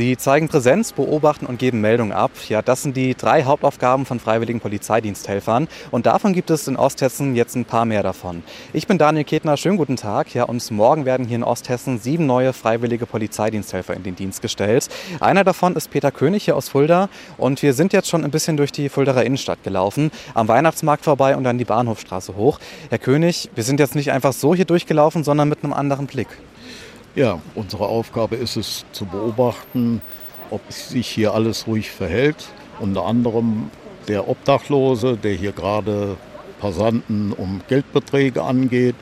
Sie zeigen Präsenz, beobachten und geben Meldungen ab. Ja, das sind die drei Hauptaufgaben von freiwilligen Polizeidiensthelfern. Und davon gibt es in Osthessen jetzt ein paar mehr davon. Ich bin Daniel Ketner, schönen guten Tag. Ja, und morgen werden hier in Osthessen sieben neue freiwillige Polizeidiensthelfer in den Dienst gestellt. Einer davon ist Peter König hier aus Fulda. Und wir sind jetzt schon ein bisschen durch die Fuldaer Innenstadt gelaufen, am Weihnachtsmarkt vorbei und dann die Bahnhofstraße hoch. Herr König, wir sind jetzt nicht einfach so hier durchgelaufen, sondern mit einem anderen Blick. Ja, unsere Aufgabe ist es zu beobachten, ob sich hier alles ruhig verhält. Unter anderem der Obdachlose, der hier gerade Passanten um Geldbeträge angeht.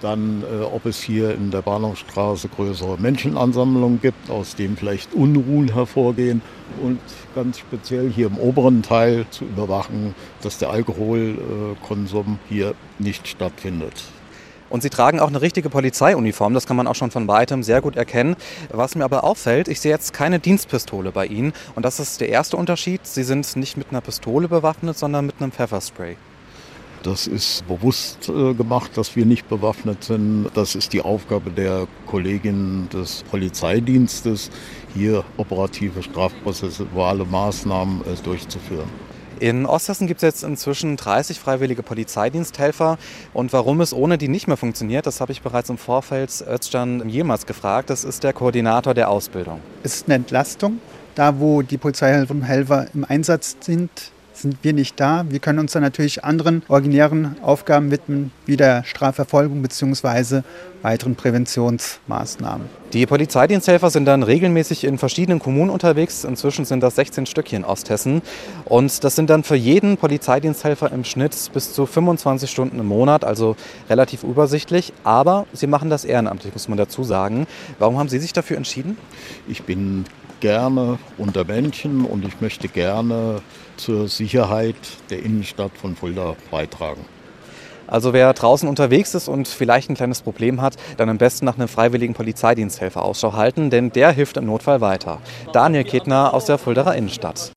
Dann, äh, ob es hier in der Bahnhofstraße größere Menschenansammlungen gibt, aus denen vielleicht Unruhen hervorgehen. Und ganz speziell hier im oberen Teil zu überwachen, dass der Alkoholkonsum hier nicht stattfindet. Und sie tragen auch eine richtige Polizeiuniform, das kann man auch schon von weitem sehr gut erkennen. Was mir aber auffällt, ich sehe jetzt keine Dienstpistole bei Ihnen. Und das ist der erste Unterschied. Sie sind nicht mit einer Pistole bewaffnet, sondern mit einem Pfefferspray. Das ist bewusst äh, gemacht, dass wir nicht bewaffnet sind. Das ist die Aufgabe der Kolleginnen des Polizeidienstes, hier operative strafprozessuale Maßnahmen äh, durchzuführen. In Osthessen gibt es jetzt inzwischen 30 freiwillige Polizeidiensthelfer. Und warum es ohne die nicht mehr funktioniert, das habe ich bereits im Vorfeld Özcan jemals gefragt. Das ist der Koordinator der Ausbildung. Es ist eine Entlastung. Da, wo die Polizeihelferinnen und Helfer im Einsatz sind, sind wir nicht da. Wir können uns dann natürlich anderen originären Aufgaben widmen, wie der Strafverfolgung bzw. weiteren Präventionsmaßnahmen. Die Polizeidiensthelfer sind dann regelmäßig in verschiedenen Kommunen unterwegs. Inzwischen sind das 16 Stück hier in Osthessen. Und das sind dann für jeden Polizeidiensthelfer im Schnitt bis zu 25 Stunden im Monat, also relativ übersichtlich. Aber sie machen das ehrenamtlich, muss man dazu sagen. Warum haben Sie sich dafür entschieden? Ich bin gerne unter Menschen und ich möchte gerne zur Sicherheit der Innenstadt von Fulda beitragen. Also wer draußen unterwegs ist und vielleicht ein kleines Problem hat, dann am besten nach einem freiwilligen Polizeidiensthelfer Ausschau halten, denn der hilft im Notfall weiter. Daniel Ketner aus der Fuldaer Innenstadt.